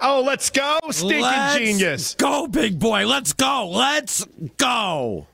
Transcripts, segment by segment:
Oh, let's go, stinking Let's genius. Go, big boy. Let's go. Let's go.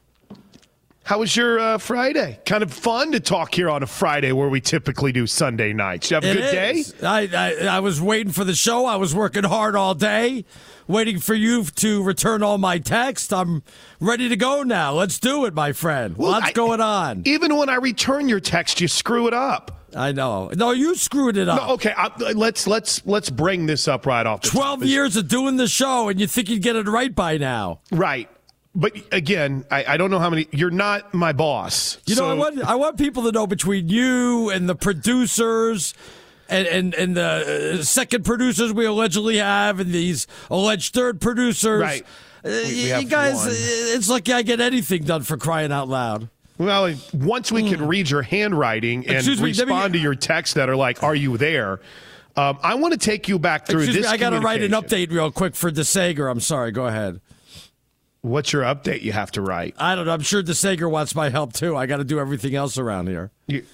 How was your uh, Friday? Kind of fun to talk here on a Friday where we typically do Sunday nights. You have a It good day? I, I I was waiting for the show. I was working hard all day, waiting for you to return all my texts. I'm ready to go now. Let's do it, my friend. Well, What's I- going on? Even when I return your text, you screw it up. I know. No, you screwed it up. No, okay, I, let's let's let's bring this up right off. The top. Twelve years of doing the show, and you think you'd get it right by now. right? But again, I, I don't know how many. You're not my boss. You know, I want I want people to know between you and the producers. And, and and the uh, second producers we allegedly have, and these alleged third producers, Right. Uh, We- we you guys, one. uh, it's like I get anything done for crying out loud. Well, once we can read your handwriting and. Excuse me, respond to your texts that are like, "Are you there?" Um, I want to take you back through Excuse this. me, I got to write an update real quick for DeSager. I'm sorry. Go ahead. What's your update? You have to write, I don't know. I'm sure DeSager wants my help too. I got to do everything else around here. you,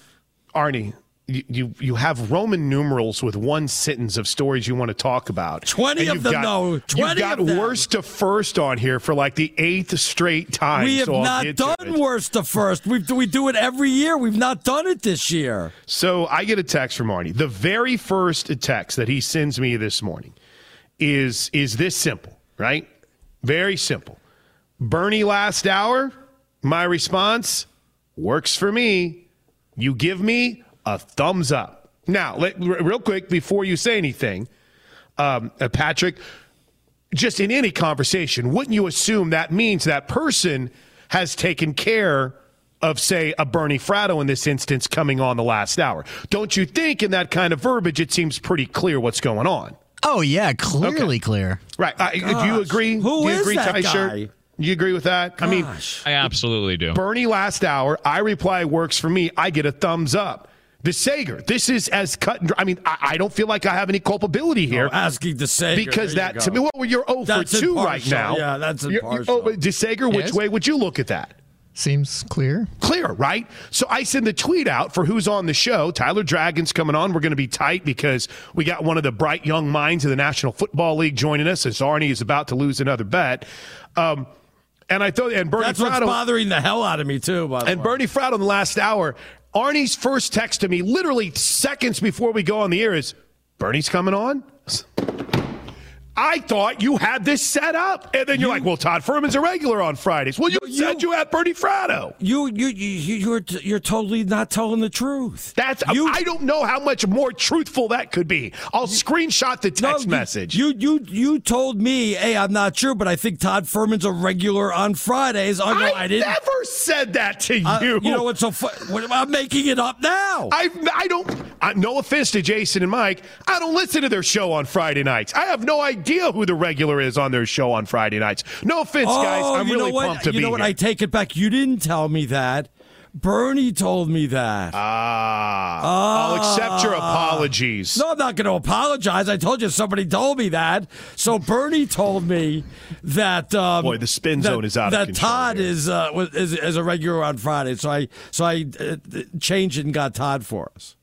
Arnie. You, you have Roman numerals with one sentence of stories you want to talk about. 20 of them, got, though. 20 you've got worst to first on here for like the eighth straight time. we have so not done worst to first. We we do it every year. We've not done it this year. So I get a text from Arnie. The very first text that he sends me this morning is is this simple, right? Very simple. Bernie last hour, my response works for me. You give me a thumbs up. Now, let, r- real quick before you say anything, um, uh, Patrick, just in any conversation, wouldn't you assume that means that person has taken care of, say, a Bernie Fratto in this instance coming on the last hour? Don't you think in that kind of verbiage it seems pretty clear what's going on? Oh yeah, clearly Okay. clear. Right. Uh, do you agree? who do you is agree, that Ty Shirt? guy? You agree with that? I mean, I absolutely do. Bernie last hour, I reply works for me. I get a thumbs up. The Sager, this is as cut and dry. I mean, I, I don't feel like I have any culpability here. Oh, asking DeSager because There that to go. me, well, you're 0 That's for 2 right now. Yeah, that's You're- you're- impartial. Oh, but DeSager, which Yes. way would you look at that? Seems clear. Clear, right? So I send the tweet out for who's on the show. Tyler Dragon's coming on. We're going to be tight because we got one of the bright young minds of the National Football League joining us as Arnie is about to lose another bet. Um, and I thought, and Bernie That's what's bothering the hell out of me too. By the and way. Bernie Fratto in the last hour, Arnie's first text to me, literally seconds before we go on the air, is Bernie's coming on. I thought you had this set up, and then you're like, "Well, Todd Fuhrman's a regular on Fridays." Well, you, said you had Bernie Fratto. You you you you're you're totally not telling the truth. That's I don't know how much more truthful that could be. I'll screenshot the text you- message. You you you told me, hey, I'm not sure, but I think Todd Fuhrman's a regular on Fridays. I, go, I I didn't. never said that to Uh, you. you know what's so? I'm making it up now. I I don't. I, no offense to Jason and Mike, I don't listen to their show on Friday nights. I have no idea who the regular is on their show on Friday nights. No offense, guys. Oh, I'm you really pumped to you be know what? here. I take it back. You didn't tell me that. Bernie told me that. Ah, I'll accept your apologies. No, I'm not going to apologize. I told you somebody told me that. So Bernie told me that. Um, Boy, the spin that- zone is out of That Todd is, uh, is is a regular on Friday. So I so I uh, changed it and got Todd for us.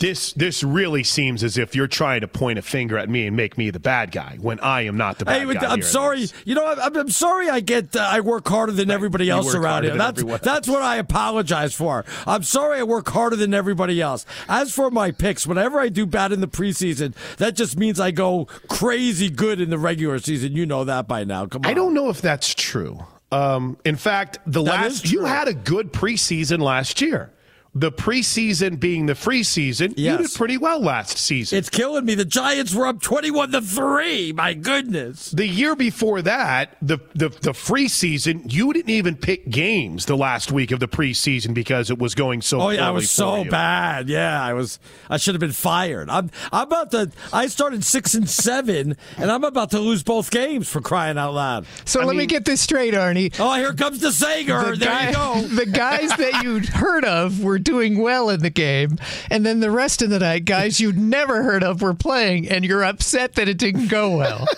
This this really seems as if you're trying to point a finger at me and make me the bad guy when I am not the bad Hey, guy. I'm sorry. You know, I'm, I'm sorry. I get. Uh, I work harder than everybody You else around here. That's everyone that's what I apologize for. I'm sorry. I work harder than everybody else. As for my picks, whenever I do bad in the preseason, that just means I go crazy good in the regular season. You know that by now. Come on. I don't know if that's true. Um, in fact, the That last you had a good preseason last year. The preseason being the free season, you did pretty well last season. It's killing me. The Giants were up twenty-one to three. My goodness. the year before that, the, the the free season, you didn't even pick games the last week of the preseason because it was going so. Oh yeah, I was so you. bad. Yeah, I was. I should have been fired. I'm. I'm about to. I started six and seven, and I'm about to lose both games for crying out loud. So let me get this straight, Arnie. Oh, here comes the Sager. The, there guy- you go. the guys that you'd heard of were doing well in the game, and then the rest of the night, guys you'd never heard of were playing, and you're upset that it didn't go well.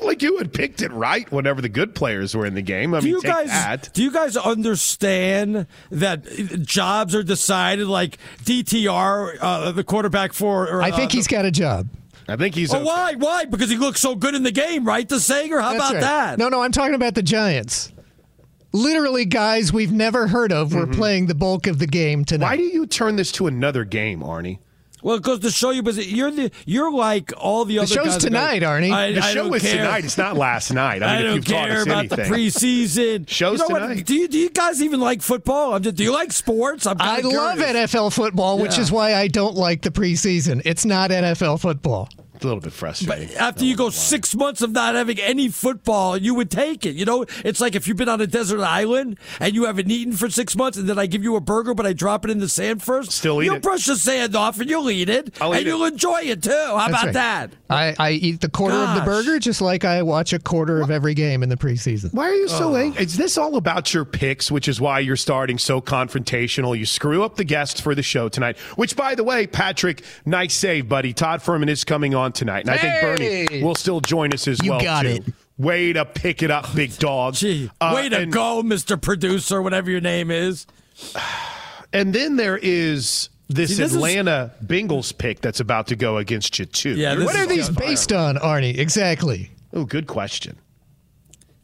Like you had picked it right whenever the good players were in the game. I do mean, you take guys that. do you guys understand that jobs are decided like DTR, uh, the quarterback for? Or, I think uh, he's got a job. I think he's. Oh, okay. why? Why? Because he looks so good in the game, right? The Sager. How That's about right. that? No, no, I'm talking about the Giants. Literally, guys we've never heard of were playing the bulk of the game tonight. Mm-hmm. Why do you turn this to another game, Arnie? Well, it goes to show you, but you're the you're like all the, other show's guys that go, tonight, Arnie. I, The I show is care. tonight. It's not last night. I I, mean, if don't you've care about anything. the preseason. Show's you know tonight. What, do you do you guys even like football? I'm just, do you like sports? I'm I kinda love curious. NFL football, which Yeah. is why I don't like the preseason. It's not NFL football. It's a little bit frustrating. But after you go six months of not having any football, you would take it. You know, it's like if you've been on a desert island and you haven't eaten for six months, and then I give you a burger, but I drop it in the sand first. Still eat You'll it. brush the sand off and you'll eat it, I'll and eat you'll enjoy it too. How That's about right. that? I, I eat the quarter of the burger just like I watch a quarter of every game in the preseason. Why are you so angry? Is this all about your picks, which is why you're starting so confrontational? You screw up the guests for the show tonight, which, by the way, Patrick, nice save, buddy. Todd Fuhrman is coming on tonight, and I think Bernie will still join us as You well. got too. it. Way to pick it up, big dog. Gee, Uh, way to and- go, Mr. Producer, whatever your name is. And then there is this, See, this is- Atlanta Bengals pick that's about to go against you too. Yeah, You're- this What is are these based on, Arnie? Exactly. Oh, good question.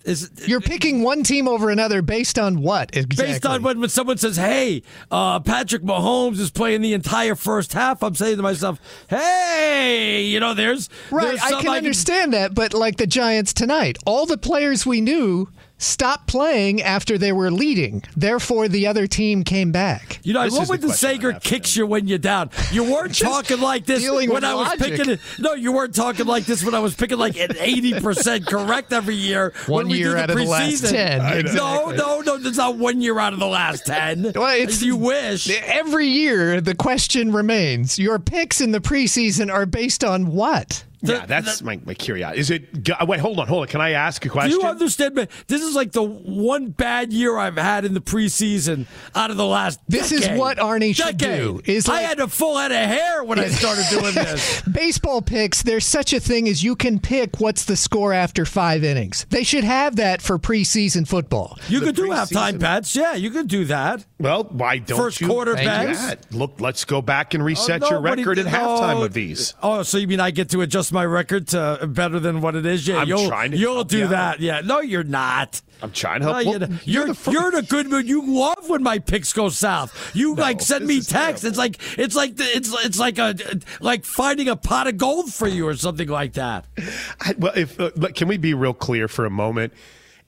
Is You're picking one team over another based on what? Exactly. based on when, when someone says, "Hey, uh, Patrick Mahomes is playing the entire first half," I'm saying to myself, "Hey, you know, there's Right, there's I can understand that, but like the Giants tonight, all the players we knew stopped playing after they were leading. Therefore, the other team came back. You know, I This love is when the the question I Sager kicks you when you're down. You weren't talking like this when with I was logic. picking it. No, you weren't talking like this when I was picking like an 80% correct every year. One when we year do the out of the last preseason. 10. No, Exactly. no, no, it's not one year out of the last 10. Well, it's- you wish. Every year, the question remains your picks in the preseason are based on what? Yeah, that's my, my curiosity. Is it? Wait, hold on, hold on. Can I ask a question? Do you understand me? This is like the one bad year I've had in the preseason out of the last. This is what Arnie should Decade. do, is I had a full head of hair when I started doing this. Baseball picks, there's such a thing as you can pick what's the score after five innings. They should have that for preseason football. You The could do halftime bets. Yeah, you could do that. well, why don't First you quarter bets? Look, let's go back and oh, reset Oh, your nobody- record at halftime oh, of these. Oh, so you mean I get to adjust my record to better than what it is? Yeah, I'm you'll trying to you'll do you out. that. Yeah, no, you're not. I'm trying to No, help. you're, Well, you're, the you're in a good mood. You love when my picks go south. You like send me texts. It's like it's like the, it's it's like a like finding a pot of gold for you or something like that. I- well, if uh, can we be real clear for a moment?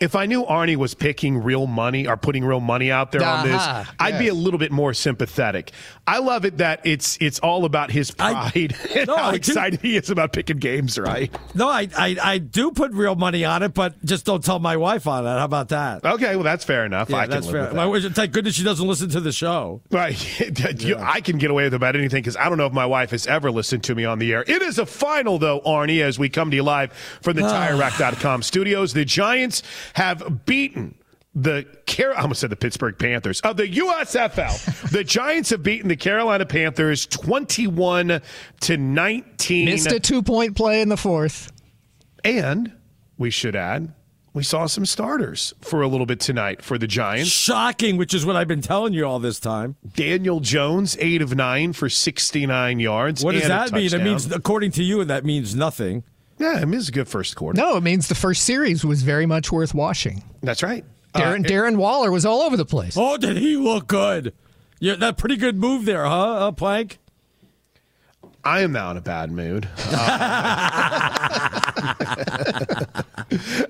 If I knew Arnie was picking real money or putting real money out there on this, Uh-huh, I'd be a little bit more sympathetic. I love it that it's it's all about his I- pride and No, how I do- excited he is about picking games, right? No, I, I I do put real money on it, but just don't tell my wife on it. How about that? Okay, well that's fair enough. Yeah, I can that's fair. that. Wish- Thank goodness she doesn't listen to the show. Right. You- I can get away with about anything because I don't know if my wife has ever listened to me on the air. It is a final, though, Arnie, as we come to you live from the TireRack.com studios. The Giants have beaten the Car- I almost said the Pittsburgh Panthers of the USFL. the Giants have beaten the Carolina Panthers 21 to 19. Missed a two point play in the fourth. And we should add, we saw some starters for a little bit tonight for the Giants. Shocking, which is what I've been telling you all this time. Daniel Jones, eight of nine for 69 yards. What does that mean? It means, according to you, that means nothing. Yeah, it was a good first quarter. No, it means the first series was very much worth watching. That's right. Darren, Uh, Darren Waller was all over the place. Oh, did he look good? Yeah, that pretty good move there, huh, uh, Plank? I am now in a bad mood. Uh,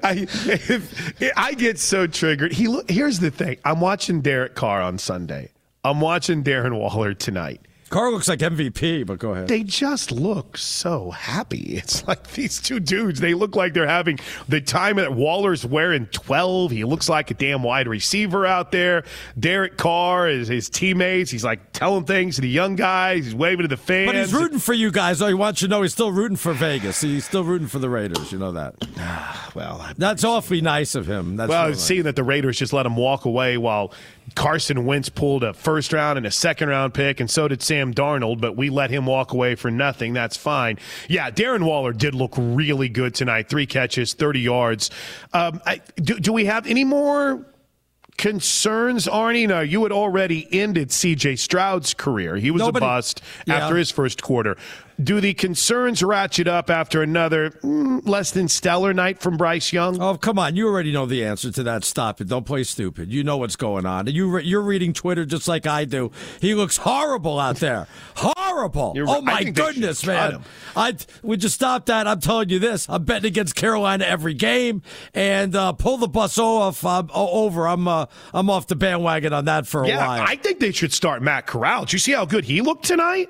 I, if, I get so triggered. He look, here's the thing. I'm watching Derek Carr on Sunday. I'm watching Darren Waller tonight. Carr looks like MVP, but go ahead. They just look so happy. It's like these two dudes. They look like they're having the time that Waller's wearing 12. He looks like a damn wide receiver out there. Derek Carr is his teammates. He's like telling things to the young guys. He's waving to the fans. But he's rooting for you guys. Oh, he wants you to know he's still rooting for Vegas. He's still rooting for the Raiders. You know that. Well, That's awfully nice of him. That's well, real nice. seeing that the Raiders just let him walk away while Carson Wentz pulled a first round and a second round pick, and so did Sam Darnold, but we let him walk away for nothing. That's fine. Yeah, Darren Waller did look really good tonight. Three catches, 30 yards. Um, I, do, do we have any more concerns, Arnie? No, you had already ended CJ Stroud's career. He was Nobody- a bust Yeah. after his first quarter. Do the concerns ratchet up after another mm, less than stellar night from Bryce Young? Oh, come on. You already know the answer to that. Stop it. Don't play stupid. You know what's going on. You re- you're reading Twitter just like I do. He looks horrible out there. Horrible. You're oh. My think they should goodness, man. I Would you stop that? I'm telling you this. I'm betting against Carolina every game and uh, pull the bus off uh, over. I'm uh, I'm off the bandwagon on that for a Yeah, while. I think they should start Matt Corral. Did you see how good he looked tonight?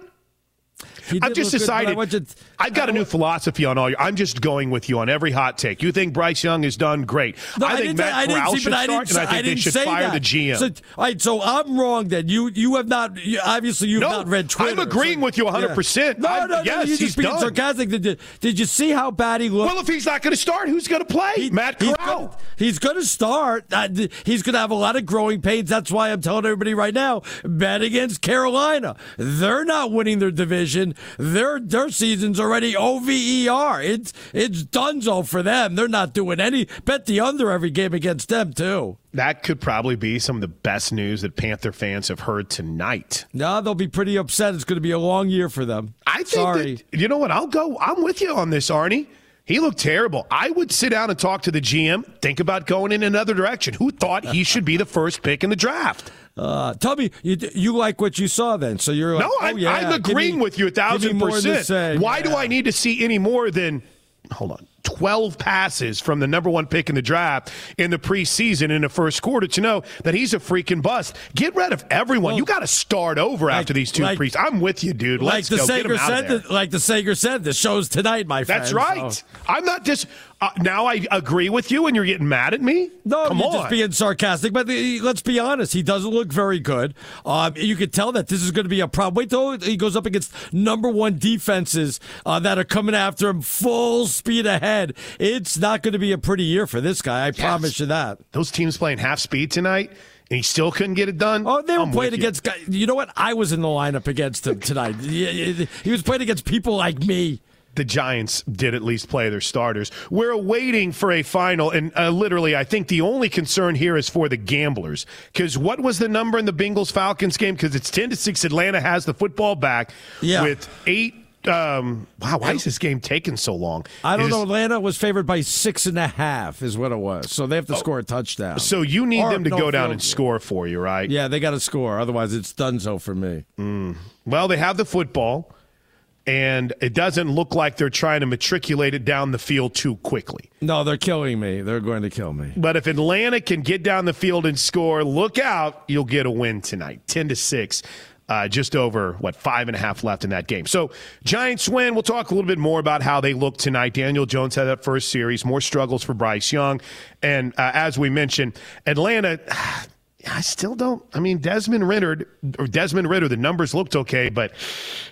He I've just look good, decided. I've got a new philosophy on all your. I'm just going with you on every hot take. You think Bryce Young has done great? No, I think didn't- Matt I didn't Corral should I start, didn't, and I think they didn't should fire that. the GM. So, all right, so I'm wrong then. You you have not you, obviously you've No, not read Twitter. I'm agreeing so- with you 100%. No, I'm- no, no, yes, you're he's just being done. sarcastic. Did, did you see how bad he looked? well, if he's not going to start, who's going to play? Matt Corral. he's going to start. He's going to have a lot of growing pains. That's why I'm telling everybody right now: bet against Carolina. They're not winning their division. Their their season's already over. It's it's donezo for them. They're not doing any. Bet the under every game against them too. That could probably be some of the best news that Panther fans have heard tonight. No, they'll be pretty upset. It's going to be a long year for them. I think Sorry. that, you know what? I'll go. I'm with you on this, Arnie. He looked terrible. I would sit down and talk to the GM, think about going in another direction. Who thought he should be the first pick in the draft? Uh, tell me, you you like what you saw then? So you're like, No, oh, I'm, yeah, I'm agreeing me- with you a thousand more than the percent. Why do I need to see any more than hold on? 12 passes from the number one pick in the draft in the preseason in the first quarter to know that he's a freaking bust. Get rid of everyone. you got to start over after these two like- preseasons. I'm with you, dude. Like Let's the go. Get him Sager out said, the, like the Sager said, the show's tonight, my friend. That's right. so- I'm not just. Uh, now I agree with you, and you're getting mad at me. No, Come you're on. just being sarcastic. But the, let's be honest, he doesn't look very good. Um, you could tell that this is going to be a problem. Wait till he goes up against number one defenses uh, that are coming after him full speed ahead. It's not going to be a pretty year for this guy. I promise you that. Those teams playing half speed tonight, and he still couldn't get it done. Oh, they were I'm playing against guys. You know what? I was in the lineup against him tonight. He was playing against people like me. The Giants did at least play their starters. We're waiting for a final, and uh, literally, I think the only concern here is for the gamblers. Because what was the number in the Bengals Falcons game? Because it's ten to six. Atlanta has the football back Yeah. with eight. Um, wow, why is this game taking so long? I don't Is- know. Atlanta was favored by six and a half, is what it was. So they have to score a touchdown. Oh. So you need Or them to no go down and score for you, right? Yeah, they got to score. Otherwise, it's done so for me. Well, they have the football, and it doesn't look like they're trying to matriculate it down the field too quickly. No, they're killing me. They're going to kill me. But if Atlanta can get down the field and score, look out, you'll get a win tonight. 10 to 6. Uh, just over what five and a half left in that game. So Giants win. We'll talk a little bit more about how they look tonight. Daniel Jones had that first series. More struggles for Bryce Young, and uh, as we mentioned, Atlanta. I still don't. I mean, Desmond Ridder or Desmond Ridder. The numbers looked okay, but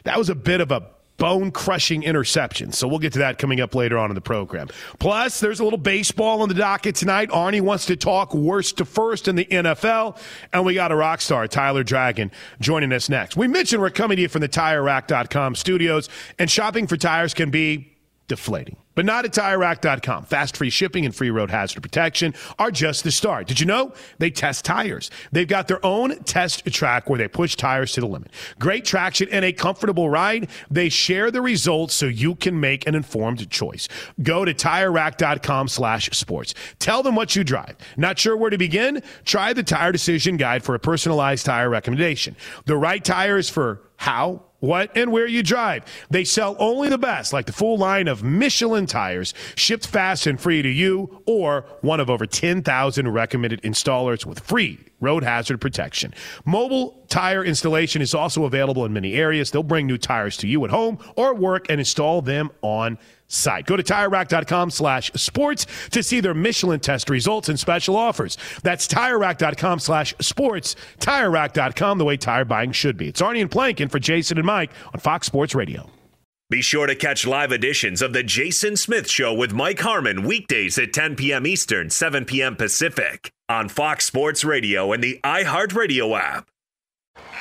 that was a bit of a bone crushing interception. So we'll get to that coming up later on in the program. Plus, there's a little baseball on the docket tonight. Arnie wants to talk worst to first in the NFL, and we got a rock star, Tyler Dragon, joining us next. We mentioned we're coming to you from the TireRack.com studios, and shopping for tires can be deflating. But not at TireRack.com. Fast free shipping and free road hazard protection are just the start. Did you know? They test tires. They've got their own test track where they push tires to the limit. Great traction and a comfortable ride. They share the results so you can make an informed choice. Go to TireRack.com slash sports. Tell them what you drive. Not sure where to begin? Try the Tire Decision Guide for a personalized tire recommendation. The right tires for how, what, and where you drive. They sell only the best, like the full line of Michelin tires, shipped fast and free to you, or one of over 10,000 recommended installers with free road hazard protection. Mobile tire installation is also available in many areas. They'll bring new tires to you at home or work and install them on site. Go to TireRack.com slash sports to see their Michelin test results and special offers. That's TireRack.com slash sports. TireRack.com, the way tire buying should be. It's Arnie and Plankin for Jason and Mike on Fox Sports Radio. Be sure to catch live editions of The Jason Smith Show with Mike Harmon weekdays at 10 p.m. Eastern, 7 p.m. Pacific on Fox Sports Radio and the iHeartRadio app.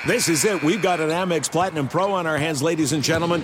This is it. We've got an Amex Platinum Pro on our hands, ladies and gentlemen.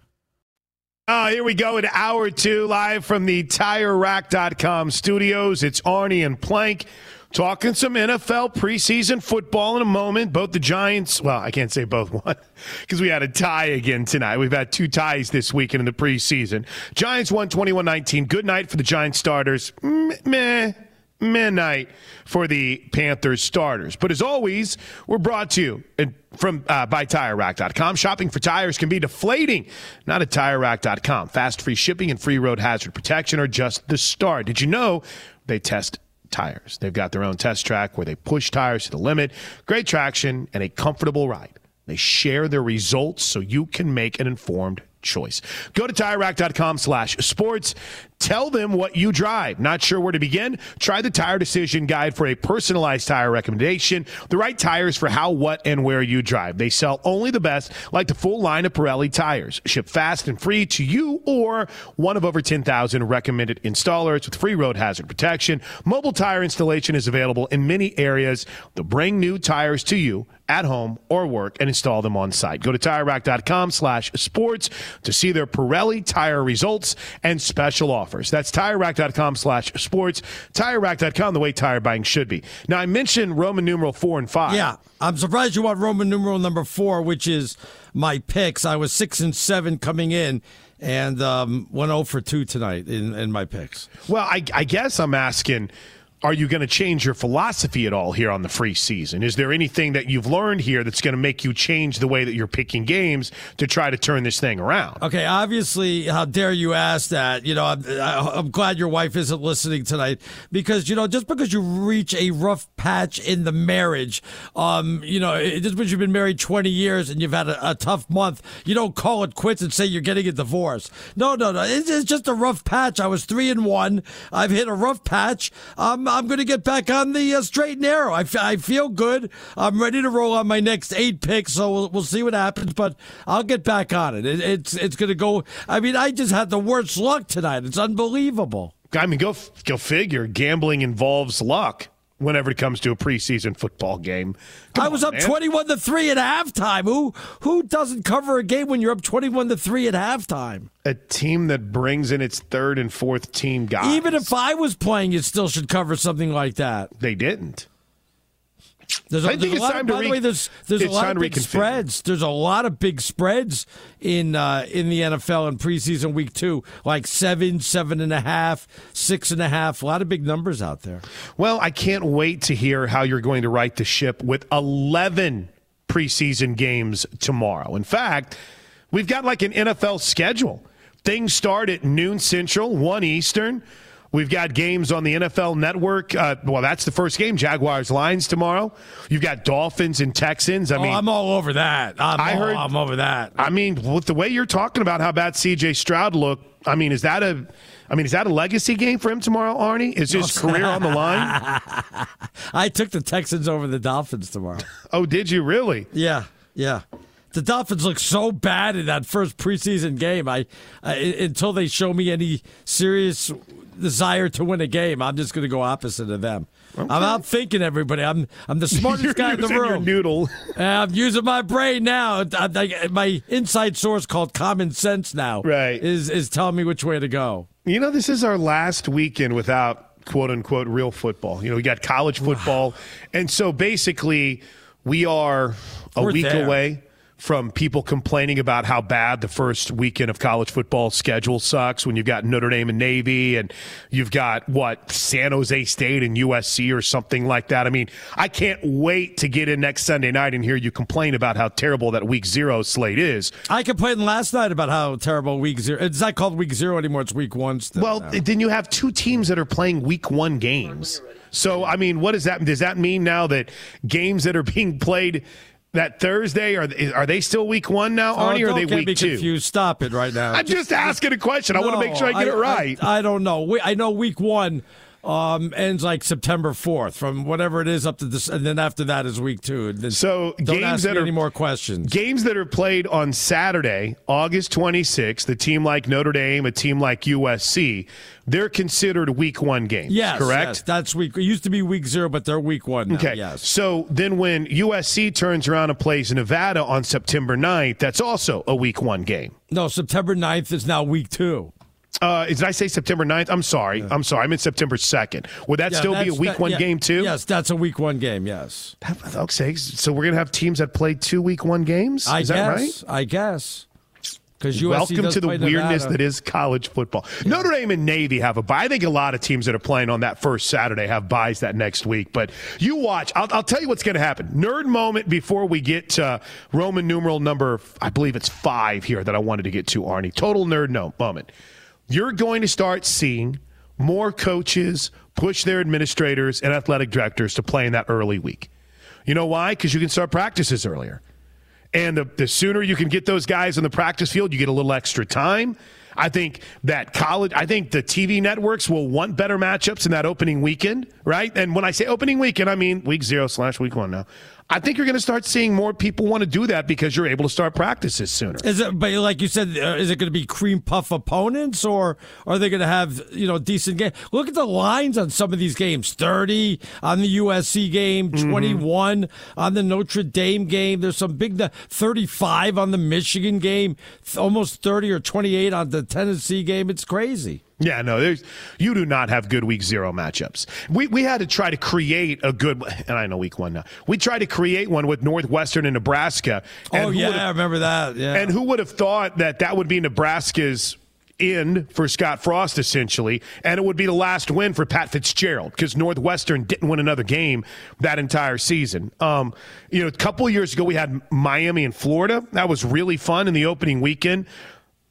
Oh, here we go in hour two, live from the TireRack.com studios. It's Arnie and Plank talking some NFL preseason football in a moment. Both the Giants, well, I can't say both won because we had a tie again tonight. We've had two ties this weekend in the preseason. Giants won 21 19. Good night for the Giants starters. Meh midnight for the Panthers starters. But as always, we're brought to you from uh, by TireRack.com. Shopping for tires can be deflating. Not at TireRack.com. Fast free shipping and free road hazard protection are just the start. Did you know they test tires? They've got their own test track where they push tires to the limit. Great traction and a comfortable ride. They share their results so you can make an informed choice. Go to TireRack.com slash sports. Tell them what you drive. Not sure where to begin? Try the Tire Decision Guide for a personalized tire recommendation. The right tires for how, what, and where you drive. They sell only the best, like the full line of Pirelli tires. Ship fast and free to you or one of over 10,000 recommended installers with free road hazard protection. Mobile tire installation is available in many areas. They'll bring new tires to you at home or work and install them on site. Go to TireRack.com slash sports to see their Pirelli tire results and special offers offers. That's TireRack.com slash sports. TireRack.com, the way tire buying should be. Now, I mentioned Roman numeral four and five. Yeah. I'm surprised you want Roman numeral number four, which is my picks. I was six and seven coming in and um, went 0 for 2 tonight in, in my picks. Well, I, I guess I'm asking – are you going to change your philosophy at all here on the free season? Is there anything that you've learned here that's going to make you change the way that you're picking games to try to turn this thing around? Okay, obviously, how dare you ask that? You know, I'm, I'm glad your wife isn't listening tonight because, you know, just because you reach a rough patch in the marriage, um, you know, just because you've been married 20 years and you've had a, a, tough month, you don't call it quits and say you're getting a divorce. No, no, no. It's, it's just a rough patch. I was three and one. I've hit a rough patch. Um, I'm going to get back on the uh, straight and narrow. I, f- I feel good. I'm ready to roll on my next eight picks, so we'll, we'll see what happens. But I'll get back on it. it it's it's going to go. I mean, I just had the worst luck tonight. It's unbelievable. I mean, go go figure. Gambling involves luck whenever it comes to a preseason football game. Come I was on, up man. 21 to 3 at halftime. Who who doesn't cover a game when you're up 21 to 3 at halftime? A team that brings in its third and fourth team guys. Even if I was playing, it still should cover something like that. They didn't. There's a, I think it's time of, to by re- the way, there's there's a lot of big spreads. There's a lot of big spreads in uh, in the NFL in preseason week two, like seven, seven and a half, six and a half. A lot of big numbers out there. Well, I can't wait to hear how you're going to right the ship with 11 preseason games tomorrow. In fact, we've got like an NFL schedule. Things start at noon Central, one Eastern. We've got games on the NFL Network. Uh, well, that's the first game. Jaguars Lions tomorrow. You've got Dolphins and Texans. I oh, mean, I'm all over that. I'm I heard. I'm over that. I mean, with the way you're talking about how bad C.J. Stroud looked, I mean, is that a? I mean, is that a legacy game for him tomorrow, Arnie? Is his career on the line? I took the Texans over the Dolphins tomorrow. oh, did you really? Yeah, yeah the Dolphins look so bad in that first preseason game. I, I until they show me any serious desire to win a game, I'm just going to go opposite of them. Okay. I'm out thinking everybody. I'm I'm the smartest guy in the room. noodle. I'm using my brain now. I, I, my inside source called common sense now. Right. Is is telling me which way to go. You know, this is our last weekend without quote unquote real football. You know, we got college football, and so basically we are a We're week there. away from people complaining about how bad the first weekend of college football schedule sucks when you've got Notre Dame and Navy and you've got what San Jose State and USC or something like that. I mean, I can't wait to get in next Sunday night and hear you complain about how terrible that week zero slate is. I complained last night about how terrible week zero. It's not called week zero anymore. It's week one. Still well, now. then you have two teams that are playing week one games. So, I mean, what does that does that mean now that games that are being played that Thursday are are they still week one now, Oh, Arnie? or are they week me two? confused. Stop it right now. I'm just asking a question. I want to make sure I get it right. I, I don't know. We, I know week one um, ends like September fourth, from whatever it is up to this, and then after that is week two. Then So don't games ask that are any more questions. Games that are played on Saturday, August 26th, a team like Notre Dame, a team like USC, they're considered week one games. Yes, correct. yes, that's week. It used to be week zero, but they're week one now. Okay. Yes. So then when USC turns around and plays Nevada on September 9th, that's also a week one game. No, September 9th is now week two. Uh, did I say September 9th? I'm sorry. I'm sorry. I meant September 2nd. Would that Yeah, still be a week that- one yeah, game, too? Yes, that's a week one game. Yes. Okay. So we're going to have teams that play two week one games? I Is guess. that right? I guess. Welcome to the weirdness that is college football. Notre Dame and Navy have a bye. I think a lot of teams that are playing on that first Saturday have buys that next week. But you watch. I'll, I'll tell you what's going to happen. Nerd moment before we get to Roman numeral number, I believe it's five here that I wanted to get to, Arnie. Total nerd no moment. You're going to start seeing more coaches push their administrators and athletic directors to play in that early week. You know why? Because you can start practices earlier. And the, the sooner you can get those guys on the practice field, you get a little extra time. I think that college, I think the TV networks will want better matchups in that opening weekend, right? And when I say opening weekend, I mean week zero slash week one now. I think you're going to start seeing more people want to do that because you're able to start practices sooner. Is it? But like you said, uh, is it going to be cream puff opponents, or are they going to have you know decent game? Look at the lines on some of these games: thirty on the USC game, Mm-hmm. twenty-one on the Notre Dame game. There's some big thirty-five on the Michigan game, almost thirty or twenty-eight on the Tennessee game. It's crazy. Yeah, no, there's you do not have good week zero matchups. We we had to try to create a good, and I know week one now. We tried to create one with Northwestern and Nebraska. And oh yeah, I remember that. Yeah, And who would have thought that that would be Nebraska's end for Scott Frost, essentially, and it would be the last win for Pat Fitzgerald because Northwestern didn't win another game that entire season. Um, you know, a couple of years ago, we had Miami and Florida. That was really fun in the opening weekend.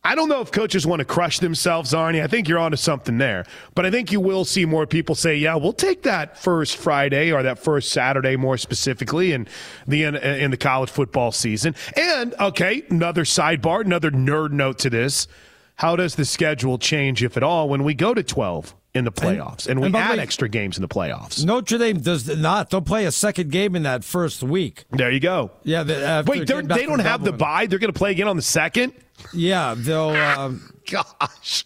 I don't know if coaches want to crush themselves, Arnie. I think you're onto something there. But I think you will see more people say, yeah, we'll take that first Friday or that first Saturday more specifically in the in the college football season. And okay, another sidebar, another nerd note to this. How does the schedule change, if at all, when we go to 12 in the playoffs and, we and add way- extra games in the playoffs? Notre Dame does not. They'll play a second game in that first week. There you go. Yeah. The, Wait, they're, getting back they don't have the bye. They're going to play again on the second? Yeah, they'll. Um, Gosh.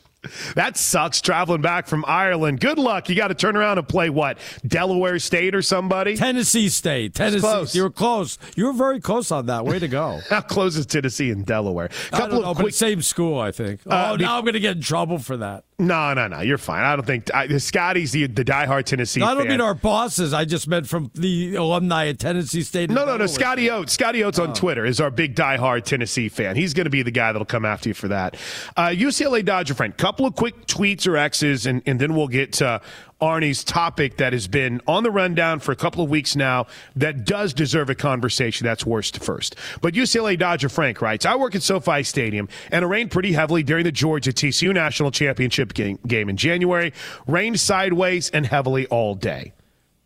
That sucks traveling back from Ireland. Good luck. You got to turn around and play what? Delaware State or somebody? Tennessee State. Tennessee. You were close. You were very close on that. Way to go. How close is Tennessee and Delaware? Don't know, but same school, I think. Uh, oh, be- now I'm going to get in trouble for that. No, no, no. You're fine. I don't think I, Scotty's the, the diehard Tennessee I don't fan. mean our bosses. I just meant from the alumni at Tennessee State. no, no, no. Scotty Oates. Scotty Oates Oh. on Twitter is our big diehard Tennessee fan. He's going to be the guy that'll come after you for that. Uh, UCLA Dodger friend. Couple of quick tweets or X's, and, and then we'll get to Arnie's topic that has been on the rundown for a couple of weeks now that does deserve a conversation. That's worst first. But UCLA Dodger Frank writes, I work at SoFi Stadium and it rained pretty heavily during the Georgia TCU National Championship game, game in January. Rained sideways and heavily all day.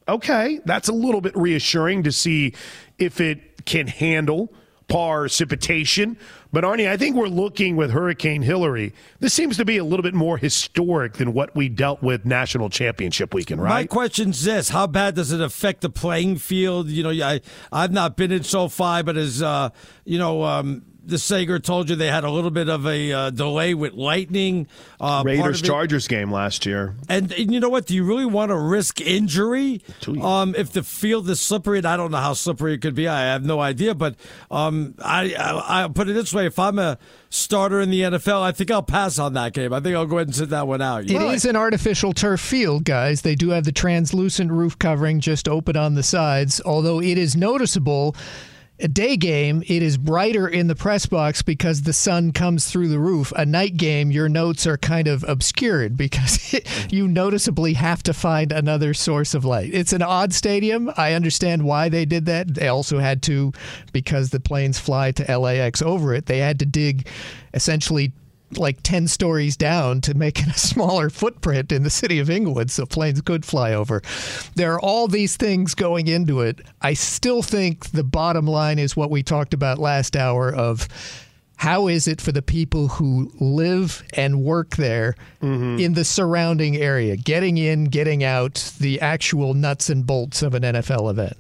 Okay, that's a little bit reassuring to see if it can handle precipitation. But Arnie, I think we're looking with Hurricane Hilary. This seems to be a little bit more historic than what we dealt with national championship weekend, right? My question's this: How bad does it affect the playing field? You know, I I've not been in SoFi, but as uh, you know, um, the Sager told you they had a little bit of a uh, delay with lightning. Uh, Raiders Chargers game last year. And, and you know what? Do you really want to risk injury um, if the field is slippery? And I don't know how slippery it could be. I have no idea. But um, I, I I'll put it this way: if I'm a starter in the NFL, I think I'll pass on that game. I think I'll go ahead and sit that one out. It is an artificial turf field, guys. They do have the translucent roof covering just open on the sides, although it is noticeable. A day game, it is brighter in the press box because the sun comes through the roof. A night game, your notes are kind of obscured because you noticeably have to find another source of light. It's an odd stadium. I understand why they did that. They also had to, because the planes fly to LAX over it, they had to dig essentially like 10 stories down to make it a smaller footprint in the city of Inglewood so planes could fly over. There are all these things going into it. I still think the bottom line is what we talked about last hour of how is it for the people who live and work there mm-hmm. in the surrounding area, getting in, getting out, the actual nuts and bolts of an NFL event?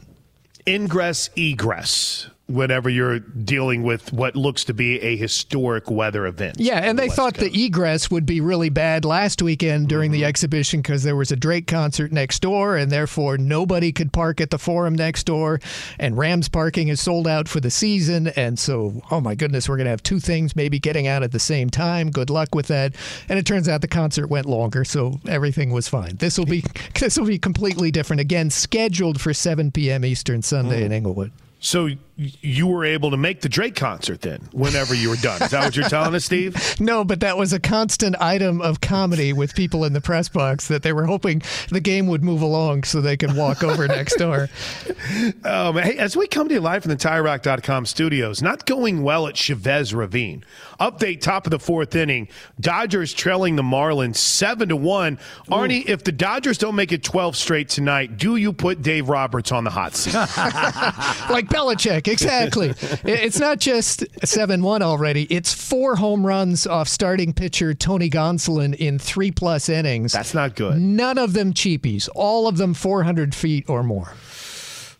Ingress, egress. Whenever you're dealing with what looks to be a historic weather event. Yeah, and the they West thought Coast. the egress would be really bad last weekend during the mm-hmm. exhibition because there was a Drake concert next door, and therefore nobody could park at the Forum next door. And Rams parking is sold out for the season, and so oh my goodness, we're gonna have two things maybe getting out at the same time. Good luck with that. And it turns out the concert went longer, so everything was fine. This will be this will be completely different again, scheduled for 7 p.m. Eastern Sunday mm-hmm. in Inglewood. So you were able to make the Drake concert then, whenever you were done. Is that what you're telling us, Steve? No, but that was a constant item of comedy with people in the press box that they were hoping the game would move along so they could walk over next door. Um, hey, as we come to you live from the TireRack.com studios, not going well at Chavez Ravine. Update: top of the fourth inning, Dodgers trailing the Marlins seven to one. Arnie, if the Dodgers don't make it twelve straight tonight, do you put Dave Roberts on the hot seat? like Belichick, exactly. It's not just 7 1 already, it's four home runs off starting pitcher Tony Gonsolin in three plus innings. That's not good. None of them cheapies, all of them 400 feet or more.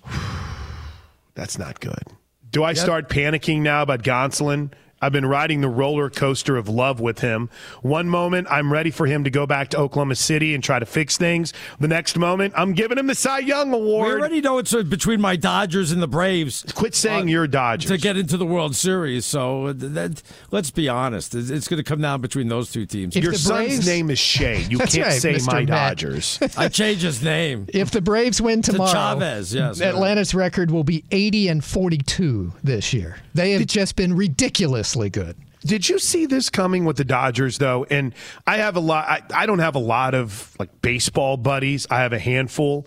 That's not good. Do I start panicking now about Gonsolin? I've been riding the roller coaster of love with him. One moment, I'm ready for him to go back to Oklahoma City and try to fix things. The next moment, I'm giving him the Cy Young Award. We already know it's uh, between my Dodgers and the Braves Quit saying you're Dodgers. to get into the World Series. So that, let's be honest, it's, it's going to come down between those two teams. If Your the son's Braves- name is Shay. You can't right, say Mr. my Matt. Dodgers. I change his name. If the Braves win tomorrow, Chavez, yes. Atlanta's record will be 80 and 42 this year. They have just been ridiculously good. Did you see this coming with the Dodgers though? And I have a lot. I, I don't have a lot of like baseball buddies. I have a handful.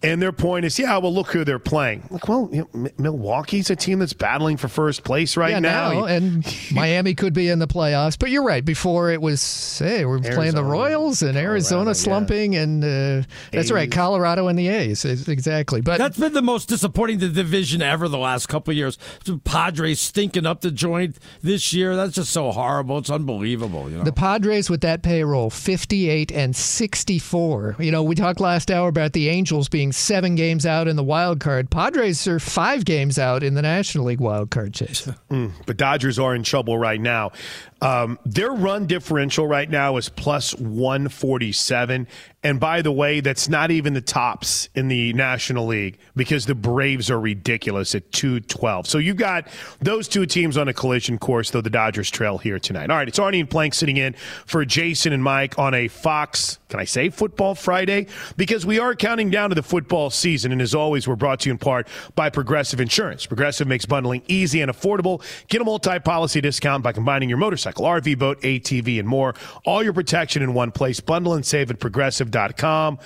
And their point is, yeah, well, look who they're playing. Like, well, you know, M- Milwaukee's a team that's battling for first place right yeah, now. now, and Miami could be in the playoffs. But you're right. Before it was, hey, we're playing the Royals and Arizona Colorado, yeah. slumping, and uh, that's right, Colorado and the A's, exactly. But That's been the most disappointing division ever the last couple of years. The Padres stinking up the joint this year. That's just so horrible. It's unbelievable. You know. The Padres with that payroll, 58 and 64. You know, we talked last hour about the Angels being seven games out in the wild card. Padres are five games out in the National League wild card chase. Hmm, but Dodgers are in trouble right now. Um, their run differential right now is plus 147. And by the way, that's not even the tops in the National League because the Braves are ridiculous at 212. So you've got those two teams on a collision course, though the Dodgers trail here tonight. All right, it's Arnie and Plank sitting in for Jason and Mike on a Fox, can I say Football Friday? Because we are counting down to the football season. And as always, we're brought to you in part by Progressive Insurance. Progressive makes bundling easy and affordable. Get a multi policy discount by combining your motorcycle, RV, boat, ATV, and more. All your protection in one place. Bundle and save at progressive.com.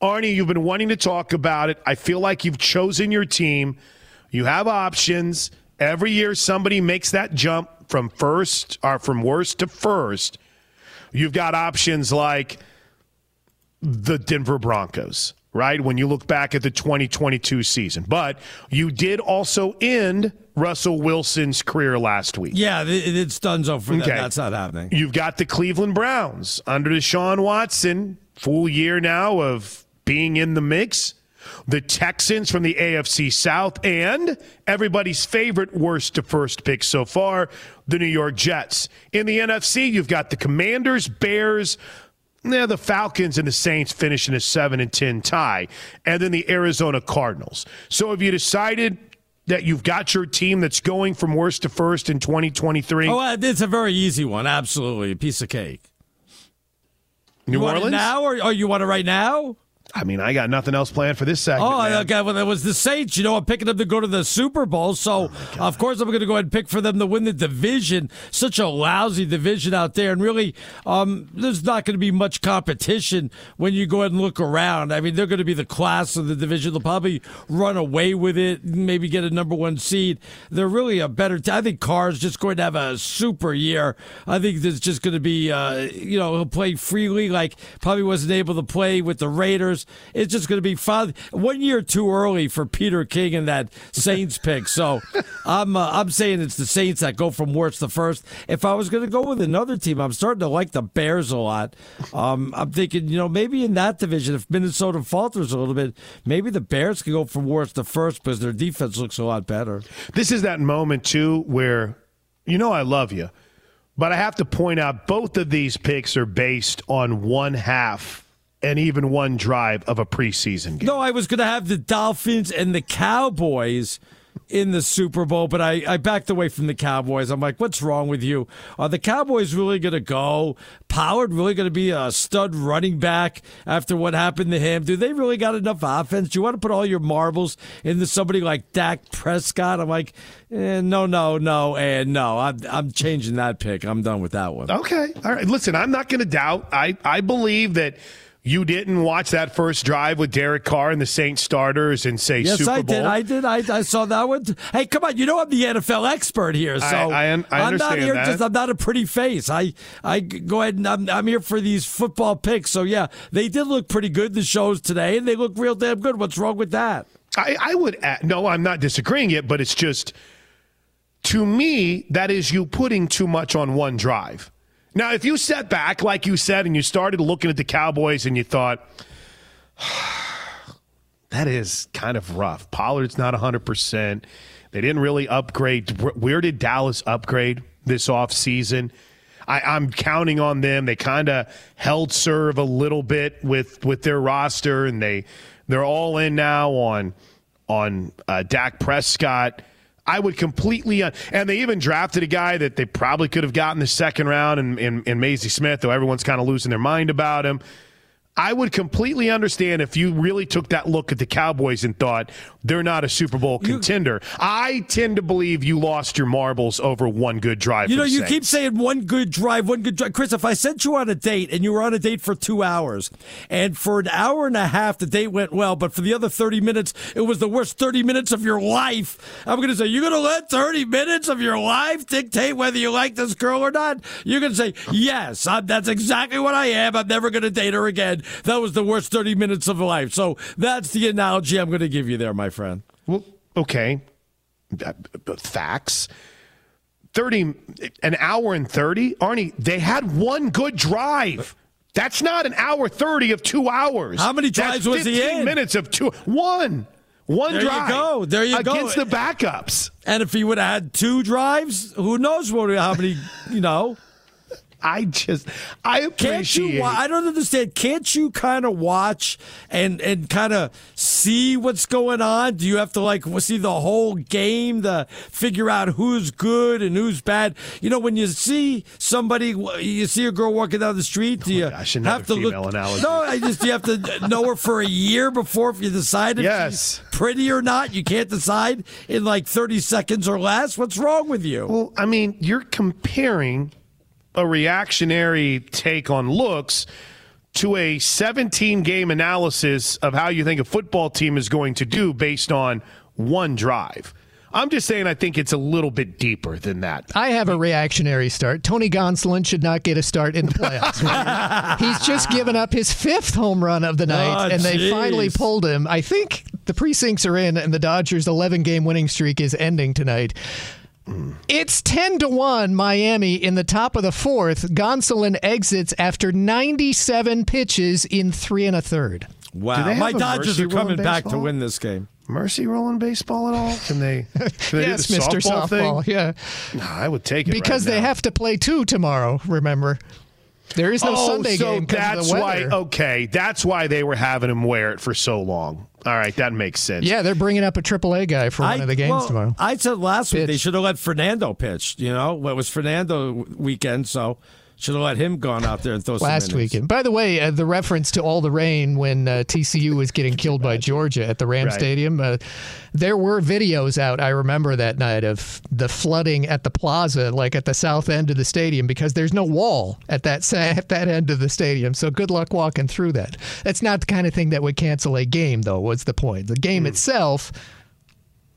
Arnie, you've been wanting to talk about it. I feel like you've chosen your team. You have options. Every year, somebody makes that jump from first or from worst to first. You've got options like the Denver Broncos, right? When you look back at the 2022 season. But you did also end Russell Wilson's career last week. yeah, it, it's done so for them. That's not happening. You've got the Cleveland Browns under Deshaun Watson, full year now of being in the mix. The Texans from the AFC South and everybody's favorite worst to first pick so far, the New York Jets. In the NFC, you've got the Commanders, Bears, yeah, the Falcons and the Saints finishing a 7 and 10 tie, and then the Arizona Cardinals. So have you decided that you've got your team that's going from worst to first in 2023? Oh, uh, it's a very easy one. Absolutely, a piece of cake. New you Orleans? now, or, or you want it right now? I mean, I got nothing else planned for this segment. Oh, man. okay. Well, it was the Saints. You know, I'm picking them to go to the Super Bowl. So, Oh, of course, I'm going to go ahead and pick for them to win the division. Such a lousy division out there. And really, um, there's not going to be much competition when you go ahead and look around. I mean, they're going to be the class of the division. They'll probably run away with it, maybe get a number one seed. They're really a better team. I think Carr's just going to have a super year. I think there's just going to be, uh, you know, he'll play freely like probably wasn't able to play with the Raiders. It's just going to be fun. One year too early for Peter King and that Saints pick. So I'm uh, I'm saying it's the Saints that go from worst to first. If I was going to go with another team, I'm starting to like the Bears a lot. Um, I'm thinking, you know, maybe in that division, if Minnesota falters a little bit, maybe the Bears can go from worst to first because their defense looks a lot better. This is that moment, too, where you know I love you, but I have to point out both of these picks are based on one half and even one drive of a preseason game. No, I was going to have the Dolphins and the Cowboys in the Super Bowl, but I, I backed away from the Cowboys. I'm like, what's wrong with you? Are the Cowboys really going to go? Pollard really going to be a stud running back after what happened to him? Do they really got enough offense? Do you want to put all your marbles into somebody like Dak Prescott? I'm like, eh, no, no, no, and no. I'm, I'm changing that pick. I'm done with that one. Okay. All right. Listen, I'm not going to doubt. I, I believe that you didn't watch that first drive with Derek Carr and the Saints starters and say Yes, Super I Bowl. did. I did. I, I saw that one. Hey, come on! You know I'm the NFL expert here, so I- I I am not here. that. Just I'm not a pretty face. I I go ahead and I'm, I'm here for these football picks. So yeah, they did look pretty good the shows today, and they look real damn good. What's wrong with that? I, I would add, no, I'm not disagreeing it, but it's just to me that is you putting too much on one drive. Now, if you sat back like you said and you started looking at the Cowboys and you thought that is kind of rough. Pollard's not 100%. They didn't really upgrade. Where did Dallas upgrade this offseason? I, I'm counting on them. They kind of held serve a little bit with with their roster, and they they're all in now on on uh, Dak Prescott. I would completely, and they even drafted a guy that they probably could have gotten the second round in, in, in Mazi Smith, though everyone's kind of losing their mind about him. I would completely understand if you really took that look at the Cowboys and thought they're not a Super Bowl contender. I tend to believe you lost your marbles over one good drive. You know, you Saints. keep saying one good drive, one good drive. Chris, if I sent you on a date and you were on a date for two hours, and for an hour and a half the date went well, but for the other 30 minutes, it was the worst 30 minutes of your life, I'm going to say, you're going to let 30 minutes of your life dictate whether you like this girl or not? You're going to say, yes, I'm, that's exactly what I am. I'm never going to date her again. That was the worst 30 minutes of life. So that's the analogy I'm going to give you there, my friend. Well, okay. Uh, Facts. 30, an hour and 30. Arnie, they had one good drive. That's not an hour 30 of two hours. How many drives That's was he 15 in? minutes of two. One. One There you drive. go. There you go. Against the backups. And if he would have had two drives, who knows what how many, you know. I just I Can't you appreciate I don't understand. Can't you kind of watch and and kind of see what's going on? Do you have to like see the whole game to figure out who's good and who's bad? You know, when you see somebody, you see a girl walking down the street, do oh you Oh gosh, have to look? analogy. No, I just you have to know her for a year before if you decide if Yes. she's pretty or not. You can't decide in like thirty seconds or less. What's wrong with you? Well, I mean, you're comparing a reactionary take on looks to a 17 game analysis of how you think a football team is going to do based on one drive. I'm just saying I think it's a little bit deeper than that. I have a reactionary start. Tony Gonsolin should not get a start in the playoffs. He's just given up his fifth home run of the ah, night, Oh, and they finally pulled him. I think the precincts are in, and the Dodgers' 11 game winning streak is ending tonight. It's 10 to 1 Miami in the top of the fourth. Gonsolin exits after 97 pitches in three and a third. Wow, they my Dodgers are coming back to win this game. Mercy rolling baseball at all? Can they? Can they yes, do the Mr. softball, Softball. thing? Yeah. No, I would take it Because right they now. have to play two tomorrow, remember? There is no oh, Sunday so game 'cause of that's the why. weather. Okay, that's why they were having him wear it for so long. All right, that makes sense. Yeah, they're bringing up a AAA guy for one of the games well, tomorrow. I said last week they should have let Fernando pitch. You know, well, it was Fernando weekend, so Should have let him gone out there and throw some last weekend. By the way, uh, the reference to all the rain when uh, TCU was getting killed by Georgia at the Ram Right. Stadium, uh, there were videos out. I remember that night of the flooding at the plaza, like at the south end of the stadium, because there's no wall at that sa- at that end of the stadium. So good luck walking through that. That's not the kind of thing that would cancel a game, though. Was the point? The game itself,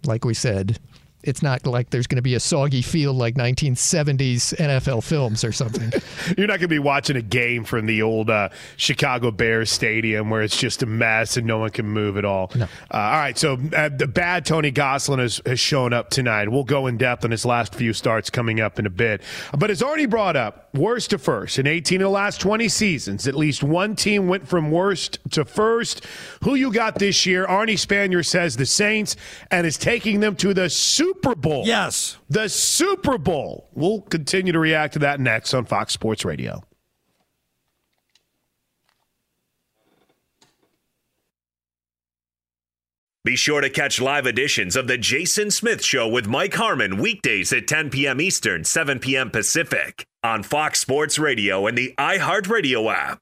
like we said. It's not like there's going to be a soggy field like 1970s NFL films or something. You're not going to be watching a game from the old uh, Chicago Bears stadium where it's just a mess and no one can move at all. Uh, all right, so uh, the bad Tony Goslin has, has shown up tonight. We'll go in depth on his last few starts coming up in a bit. But as already brought up, worst to first. In 18 of the last 20 seasons, at least one team went from worst to first. Who you got this year? Arnie Spanier says the Saints and is taking them to the Super Bowl. Yes. The Super Bowl. We'll continue to react to that next on Fox Sports Radio. Be sure to catch live editions of The Jason Smith Show with Mike Harmon weekdays at 10 p.m. Eastern, 7 p.m. Pacific on Fox Sports Radio and the iHeartRadio app.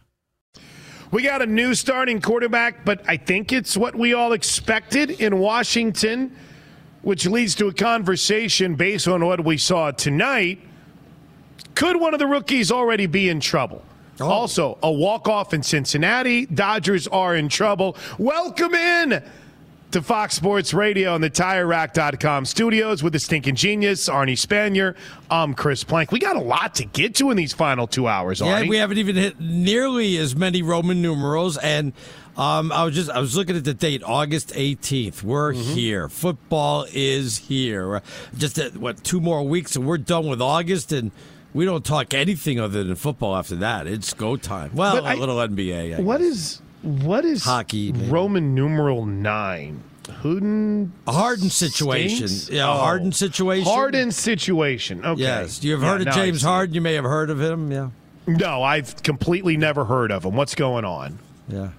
We got a new starting quarterback, but I think it's what we all expected in Washington, which leads to a conversation based on what we saw tonight. Could one of the rookies already be in trouble? Oh. Also, a walk off in Cincinnati. Dodgers are in trouble. Welcome in to Fox Sports Radio and the TireRack.com studios with the stinking genius, Arnie Spanier. I'm Chris Plank. We got a lot to get to in these final two hours, Arnie. Yeah, we haven't even hit nearly as many Roman numerals. And um, I was just I was looking at the date, August 18th. We're Mm-hmm. here. Football is here. Just uh, what two more weeks and we're done with August and. We don't talk anything other than football after that. It's go time. Well, But a I- little NBA. I What is what is Hockey, maybe. Roman numeral nine? Hooden a Harden situation? stinks? Yeah, a Oh. Harden situation. Harden situation. Okay. Yes, you've Yeah, heard of James. Harden. You may have heard of him. Yeah, No, I've completely never heard of him. What's going on? yeah.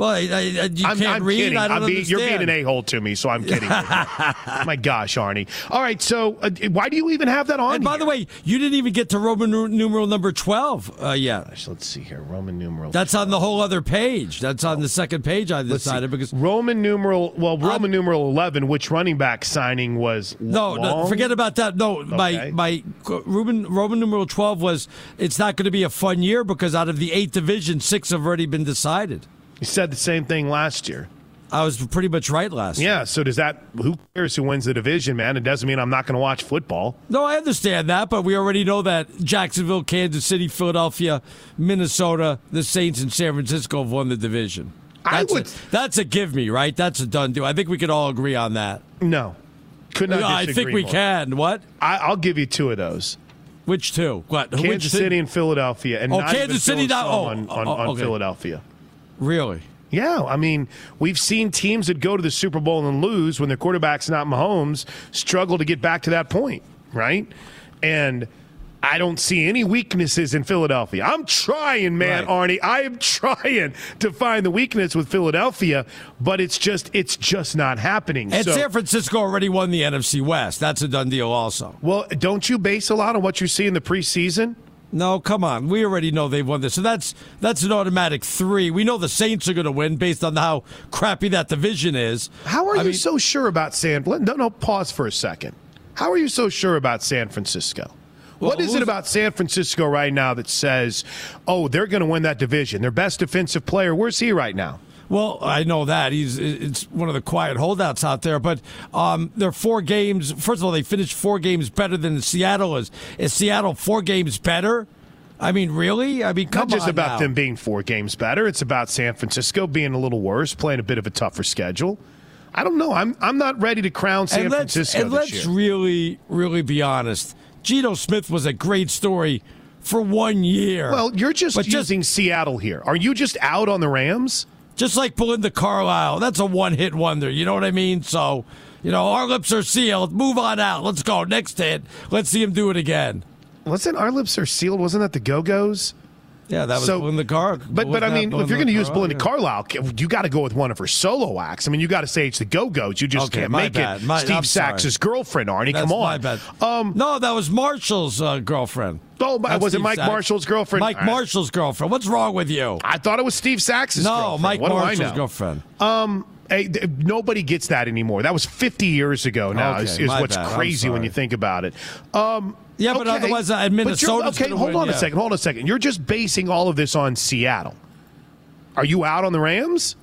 Well, I, I, you I'm, can't I'm read. kidding. I don't I'm being, you're being an a hole to me, so I'm kidding. My gosh, Arnie. All right, so uh, why do you even have that on? And by the way, you didn't even get to Roman numeral number twelve uh, yet. Gosh, let's see here. Roman numeral. That's on the whole other page. That's on the second page. I decided because Roman numeral. Well, Roman numeral eleven. Which running back signing was no, no, forget about that. No, my my Roman Roman numeral twelve was it's not going to be a fun year because out of the eight divisions, six have already been decided. You said the same thing last year. I was pretty much right last. year. Yeah. So does that? Who cares who wins the division, man? It doesn't mean I'm not going to watch football. No, I understand that, but we already know that Jacksonville, Kansas City, Philadelphia, Minnesota, the Saints, and San Francisco have won the division. I That's would- A, that's a give me, right? That's a done deal. I think we could all agree on that. No, could not. I think we more. can. What? I, I'll give you two of those. Which two? What? Kansas? City and Philadelphia, and Oh, not Kansas even City, not- oh, on, on, oh, on. Philadelphia. Really? Yeah, I mean, we've seen teams that go to the Super Bowl and lose when their quarterback's not Mahomes struggle to get back to that point, right? And I don't see any weaknesses in Philadelphia. I'm trying, man, Arnie. I am trying to find the weakness with Philadelphia, but it's just it's just not happening. And So- San Francisco already won the NFC West. That's a done deal, also. well, don't you base a lot on what you see in the preseason? No, come on. We already know they've won this. So that's that's an automatic three. We know the Saints are going to win based on how crappy that division is. How are I you mean- so sure about San? No, no. Pause for a second. How are you so sure about San Francisco? what is it about San Francisco right now that says, "Oh, they're going to win that division"? Their best defensive player. Where's he right now? Well, I know that he's it's one of the quiet holdouts out there, but um, they're four games. First of all, they finished four games better than Seattle is. Is Seattle four games better? I mean, really? I mean, come Not just on about now. them being four games better. It's about San Francisco being a little worse, playing a bit of a tougher schedule. I don't know. I'm I'm not ready to crown San and Francisco and let's year. really, really be honest. Geno Smith was a great story for one year. well, you're just But using Seattle here. Are you just out on the Rams? Just like Belinda Carlisle. That's a one hit wonder. You know what I mean? So, you know, our lips are sealed. Move on out. Let's go. Next hit. Let's see him do it again. Wasn't our lips are sealed? Wasn't that the Go Go's? Yeah, that was So- Belinda Car. But but I mean, if you're going to use Belinda Carlisle. Carlisle, you got to go with one of her solo acts. I mean, you got to say it's the Go Go's. You just Okay, can't make bad. it My- Steve. Sax's girlfriend, Arnie. That's come on, my bad. Um, no, that was Marshall's uh, girlfriend. Oh, Not was it Mike Sax. Marshall's girlfriend? Mike right. Marshall's girlfriend. What's wrong with you? I thought it was Steve Sax's no, girlfriend. Mike What Marshall's girlfriend. Um, nobody gets that anymore. That was 50 years ago. Now Okay, is, is what's bad. Crazy when you think about it. Um, Yeah, but okay. otherwise, uh, Minnesota's okay, hold win, on a second. Hold on a second. You're just basing all of this on Seattle. Are you out on the Rams?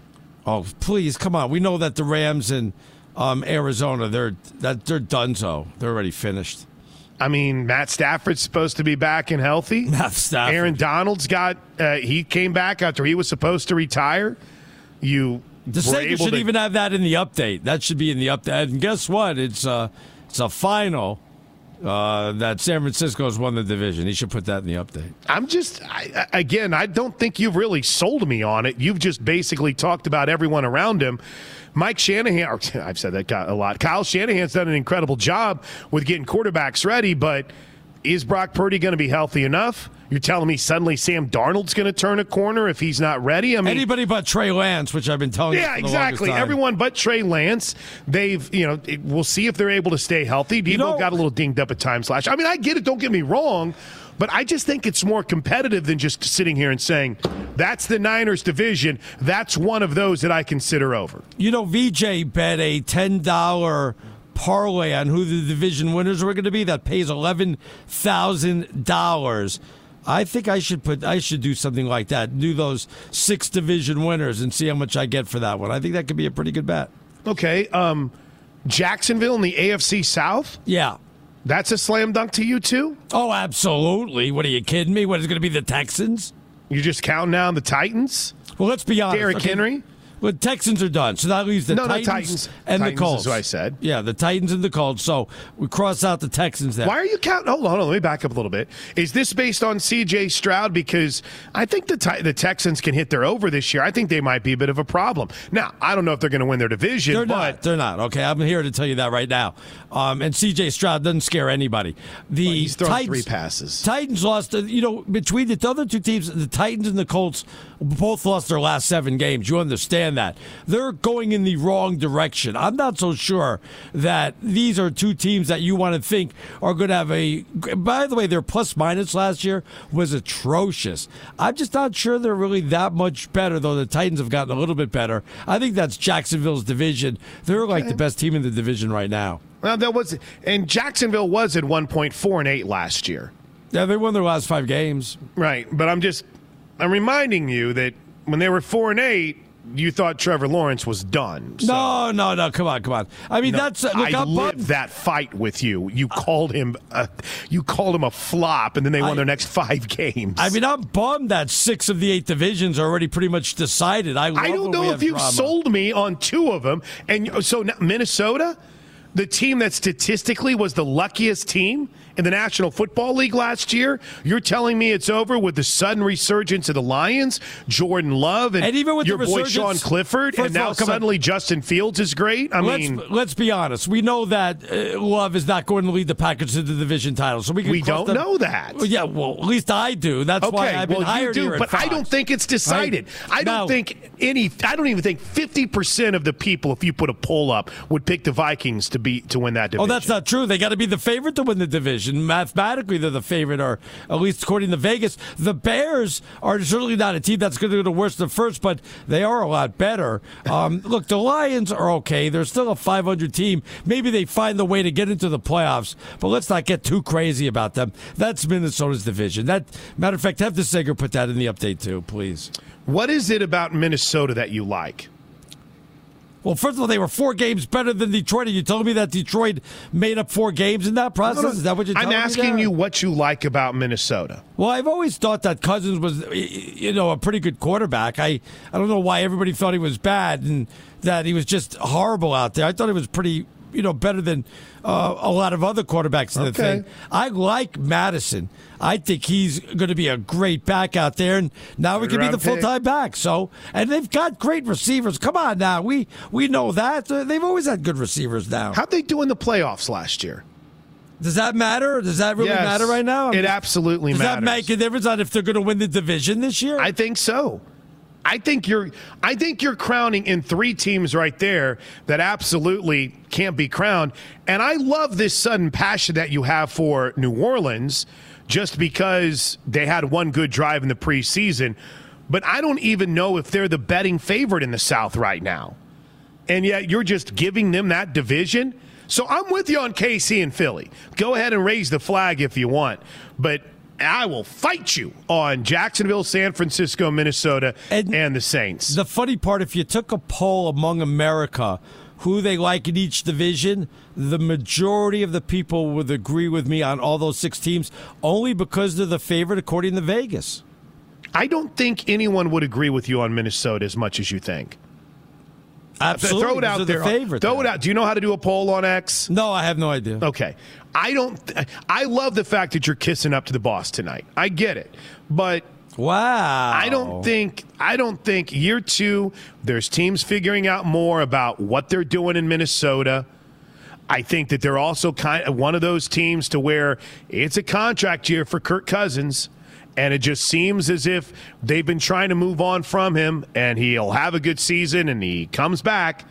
Oh, please, come on. We know that the Rams and um, Arizona, they're that they're donezo. They're already finished. I mean, Matt Stafford's supposed to be back and healthy. Matt Stafford. Aaron Donald's got. Uh, he came back after he was supposed to retire. You The able should to, even have that in the update. That should be in the update. And guess what? It's uh, it's a final uh, that San Francisco's won the division. He should put that in the update. I'm just I, I- again. I don't think you've really sold me on it. You've just basically talked about everyone around him. Mike Shanahan. or, I've said that a lot. Kyle Shanahan's done an incredible job with getting quarterbacks ready, but is Brock Purdy going to be healthy enough? You're telling me suddenly Sam Darnold's going to turn a corner if he's not ready? I mean, Anybody but Trey Lance, which I've been telling you. Yeah, exactly. Everyone but Trey Lance. They've, you know, it, we'll see if they're able to stay healthy. Deebo know- got a little dinged up at times last. I mean, I get it. Don't get me wrong, but I just think it's more competitive than just sitting here and saying that's the Niners division. That's one of those that I consider over. You know, VJ bet a ten dollar parlay on who the division winners were going to be. That pays eleven thousand dollars. I think I should put. I should do something like that. Do those six division winners and see how much I get for that one. I think that could be a pretty good bet. Okay. Um, Jacksonville in the AFC South. Yeah. That's a slam dunk to you too. Oh, absolutely. What are you kidding me? What is it going to be the Texans? You're just counting down the Titans? Well, let's be honest. Derrick okay? Henry. Well, Texans are done, so that leaves the No, no, Titans, Titans. and Titans the Colts. is what I said. Yeah, the Titans and the Colts. So we cross out the Texans there. Why are you counting? Hold on, hold on, let me back up a little bit. Is this based on C.J. Stroud? Because I think the the Texans can hit their over this year. I think they might be a bit of a problem. Now, I don't know if they're going to win their division, They're but not. They're not. Okay, I'm here to tell you that right now. Um, and C.J. Stroud doesn't scare anybody. The he's thrown Titans, three passes. Titans lost. You know, between the other two teams, the Titans and the Colts both lost their last seven games. You understand that they're going in the wrong direction. I'm not so sure that these are two teams that you want to think are going to have a. By the way, their plus minus last year was atrocious. I'm just not sure they're really that much better, though. The Titans have gotten a little bit better. I think that's Jacksonville's division. They're like the best team in the division right now. well, that was and Jacksonville was at one point four and eight last year. Yeah, they won their last five games. Right, but I'm just I'm reminding you that when they were four and eight, you thought Trevor Lawrence was done. So- No, no, no. Come on, come on. I mean, No, that's look. I I'm lived bummed. that fight with you. You uh, called him, a, you called him a flop, and then they won I- their next five games. I mean, I'm bummed that six of the eight divisions are already pretty much decided. I, I don't know if you drama. sold me on two of them, and so now, Minnesota, the team that statistically was the luckiest team in the National Football League last year. You're telling me it's over with the sudden resurgence of the Lions, Jordan Love, and, And even with the your boy Sean Clifford, and now all, on. suddenly Justin Fields is great. I let's, mean, let's be honest. We know that uh, Love is not going to lead the Packers to the division title, so we can We don't know that. Well, yeah, well, at least I do. That's okay, why I've been well, you hired do, here at but I don't think it's decided. I don't No. think any. I don't even think fifty percent of the people, if you put a poll up, would pick the Vikings to be to win that division. Oh, that's not true. They got to be the favorite to win the division. Mathematically, they're the favorite, or at least according to Vegas. The Bears are certainly not a team that's going to do the worst at first, but they are a lot better. Um, look, the Lions are okay. They're still a 500 team. Maybe they find the way to get into the playoffs, but let's not get too crazy about them. That's Minnesota's division. That matter of fact, have the Sager put that in the update too, please. What is it about Minnesota that you like? Well, first of all, they were four games better than Detroit. and you told me that Detroit made up four games in that process? Is that what you're I'm asking you what you like about Minnesota. Well, I've always thought that Cousins was, you know, a pretty good quarterback. I, I don't know why everybody thought he was bad and that he was just horrible out there. I thought he was pretty, you know, better than uh, a lot of other quarterbacks in the Okay. thing. I like Mattison. I think he's going to be a great back out there, and now we can be the full time back. So, and they've got great receivers. Come on now, we we know that they've always had good receivers. Now, How'd they do in the playoffs last year? does that matter? Does that really Yes, matter right now? It absolutely does matters. that make a difference on if they're going to win the division this year? I think so. I think you're I think you're crowning in three teams right there that absolutely can't be crowned. And I love this sudden passion that you have for New Orleans just because they had one good drive in the preseason. But I don't even know if they're the betting favorite in the South right now. And yet you're just giving them that division. So I'm with you on KC and Philly. Go ahead and raise the flag if you want. But I will fight you on Jacksonville, San Francisco, Minnesota, and, the Saints. The funny part, if you took a poll among America, who they like in each division, the majority of the people would agree with me on all those six teams, only because they're the favorite according to Vegas. I don't think anyone would agree with you on Minnesota as much as you think. Absolutely, Throw it out they're there. the favorite Throw it out. Do you know how to do a poll on X? No, I have no idea. Okay. I don't. I love the fact that you're kissing up to the boss tonight. I get it, but wow. I don't think. I don't think year two. There's teams figuring out more about what they're doing in Minnesota. I think that they're also kind of one of those teams to where it's a contract year for Kirk Cousins. And it just seems as if they've been trying to move on from him, and he'll have a good season and he comes back.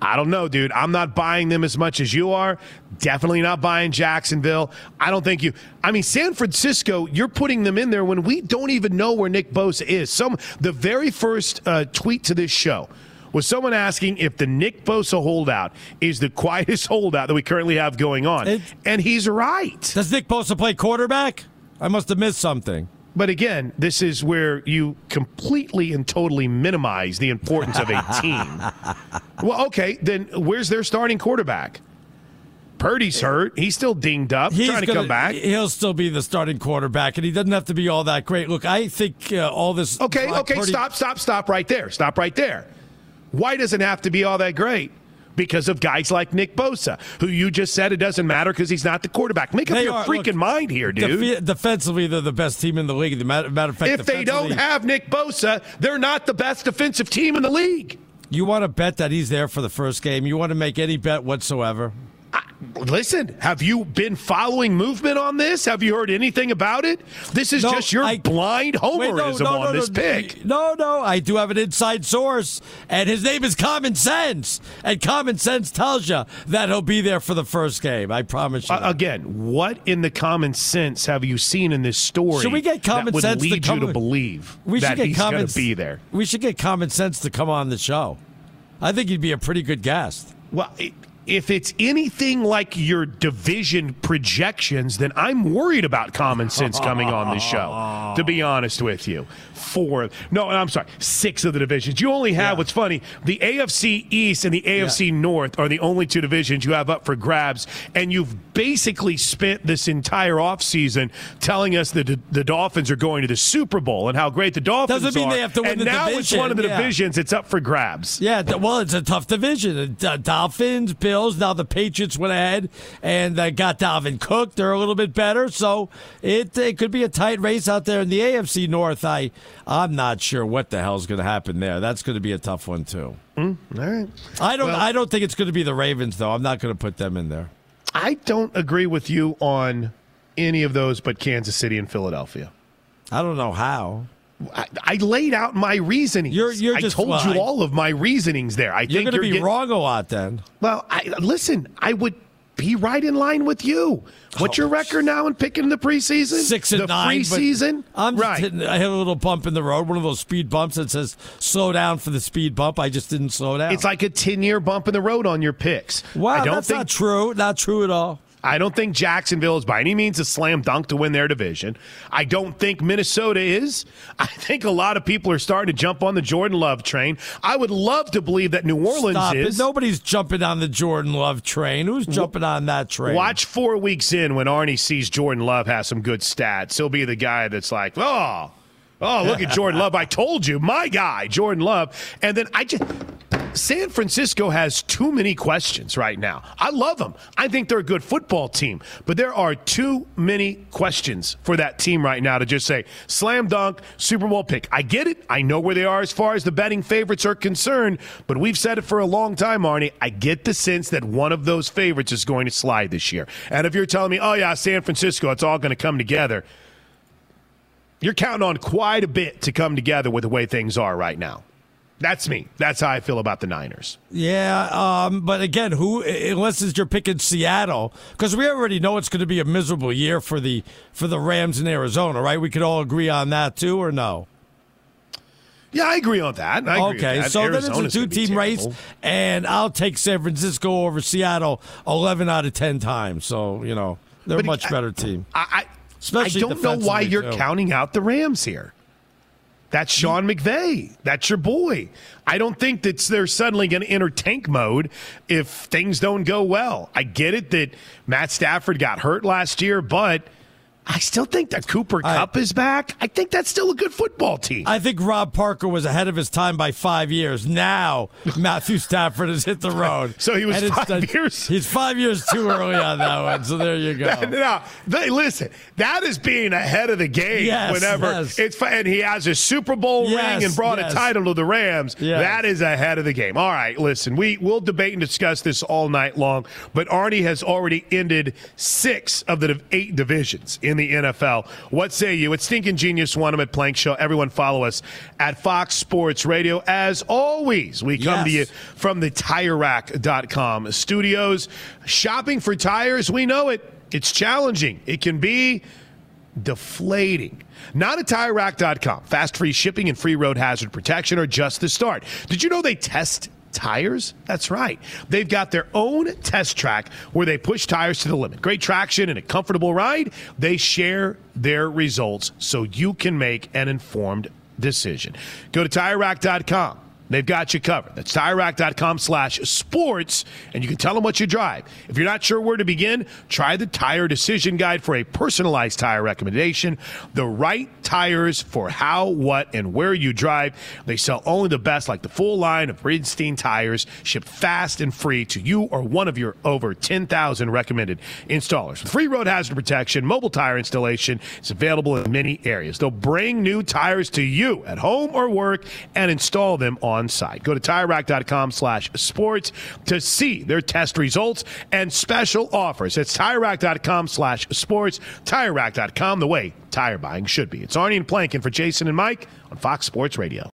I don't know, dude. I'm not buying them as much as you are. Definitely not buying Jacksonville. I don't think you. I mean, San Francisco. You're putting them in there when we don't even know where Nick Bosa is. Some the very first uh, tweet to this show was someone asking if the Nick Bosa holdout is the quietest holdout that we currently have going on, and he's right. Does Nick Bosa play quarterback? I must have missed something. But again, this is where you completely and totally minimize the importance of a team. Well, okay, then where's their starting quarterback? Purdy's hurt. He's still dinged up, He's trying to gonna- come back. He'll still be the starting quarterback, and he doesn't have to be all that great. Look, I think uh, all this. Okay, okay, Purdy- stop, stop, stop right there. Stop right there. Why doesn't it have to be all that great? Because of guys like Nick Bosa, who you just said it doesn't matter because he's not the quarterback. Make up your are- freaking look, mind here, dude. Defe- defensively, they're the best team in the league. The matter, matter of fact, if they don't have Nick Bosa, they're not the best defensive team in the league. you want to bet that he's there for the first game. You want to make any bet whatsoever. Listen, have you been following movement on this? Have you heard anything about it? This is No, just your I- blind Wait, no, homerism no, on this pick. No, no, I do have an inside source, and his name is Common Sense. And Common Sense tells you that he'll be there for the first game. I promise you. Uh, again, what in the common sense have you seen in this story Should we get common that would sense to lead come- you to believe we should that get he's common going to be there? We should get Common Sense to come on the show. I think he'd be a pretty good guest. Well, i- if it's anything like your division projections, then I'm worried about common sense coming on the show. To be honest with you, four no, I'm sorry, six of the divisions. You only have what's funny: the AFC East and the AFC North are the only two divisions you have up for grabs, and you've basically spent this entire offseason telling us that the, the Dolphins are going to the Super Bowl and how great the Dolphins Doesn't mean are. they have to win and the now it's one of the yeah. divisions; it's up for grabs. Yeah, well, it's a tough division. Uh, Dolphins, Bills. Now the Patriots went ahead and uh, got Dalvin Cook. They're a little bit better, so it, it could be a tight race out there in the AFC North. I I'm not sure what the hell's going to happen there. That's going to be a tough one too. Mm, all right. I don't Well- I don't think it's going to be the Ravens though. I'm not going to put them in there. I don't agree with you on any of those but Kansas City and Philadelphia. I don't know how. I, I laid out my reasonings. You're- you're I just- told well, you I- all of my reasonings there. I You're think going to be getting- wrong a lot then. Well, I, listen, I would be right in line with you. What's oh. your record now in picking the preseason? Six and the nine. preseason. I'm right. hitting, I hit a little bump in the road, one of those speed bumps that says slow down for the speed bump. I just didn't slow down. It's like a ten-year bump in the road on your picks. wow, I don't that's think not true. Not true at all. I don't think Jacksonville is by any means a slam dunk to win their division. I don't think Minnesota is. I think a lot of people are starting to jump on the Jordan Love train. I would love to believe that New Orleans Stop is. it. Nobody's jumping on the Jordan Love train. Who's jumping on that train? Watch four weeks in when Arnie sees Jordan Love has some good stats. He'll be the guy that's like, oh, oh, look at Jordan Love. I told you, my guy, Jordan Love. And then I just. San Francisco has too many questions right now. I love them. I think they're a good football team, but there are too many questions for that team right now to just say slam dunk Super Bowl pick. I get it. I know where they are as far as the betting favorites are concerned, but we've said it for a long time, Arnie. I get the sense that one of those favorites is going to slide this year. And if you're telling me, oh yeah, San Francisco, it's all going to come together, you're counting on quite a bit to come together with the way things are right now. That's me. That's how I feel about the Niners. Yeah, um, but again, who unless it's you're picking Seattle because we already know it's going to be a miserable year for the for the Rams in Arizona, right? We could all agree on that too, or no? Yeah, I agree on that. I agree okay, that. so Arizona's then it's a two-team race, and I'll take San Francisco over Seattle eleven out of ten times. So you know they're a much I- better team. I, I, Especially I don't know why you're too. counting out the Rams here. That's Sean McVay. That's your boy. I don't think that they're suddenly going to enter tank mode if things don't go well. I get it that Matt Stafford got hurt last year, but I still think that Cooper Kupp is back. I think that's still a good football team. I think Rob Parker was ahead of his time by five years. Now Matthew Stafford has hit the road. So he was And five years- He's five years too early on that one. So there you go. no, they, listen. That is being ahead of the game. Yes, whenever yes. it's and he has a Super Bowl Yes, ring and brought a title to the Rams. Yes. That is ahead of the game. All right, listen. We will debate and discuss this all night long. But Arnie has already ended six of the eight divisions in the NFL. What say you? It's Stinking Genius One. I'm at Plank Show. Everyone follow us at Fox Sports Radio. As always, we come to you from the TireRack.com studios. Shopping for tires, we know it. It's challenging. It can be deflating. Not at TireRack.com. Fast free shipping and free road hazard protection are just the start. Did you know they test tires? That's right. They've got their own test track where they push tires to the limit. Great traction and a comfortable ride. They share their results so you can make an informed decision. Go to TireRack.com. They've got you covered. That's TireRack.com slash sports, and you can tell them what you drive. If you're not sure where to begin, try the Tire Decision Guide for a personalized tire recommendation. The right tires for how, what, and where you drive. They sell only the best, like the full line of Bridgestone tires, shipped fast and free to you or one of your over 10,000 recommended installers. With free road hazard protection, mobile tire installation is available in many areas. They'll bring new tires to you at home or work and install them on site. Go to TireRack.com slash sports to see their test results and special offers. It's TireRack.com slash sports. TireRack.com, the way tire buying should be. It's Arnie and Plankin for Jason and Mike on Fox Sports Radio.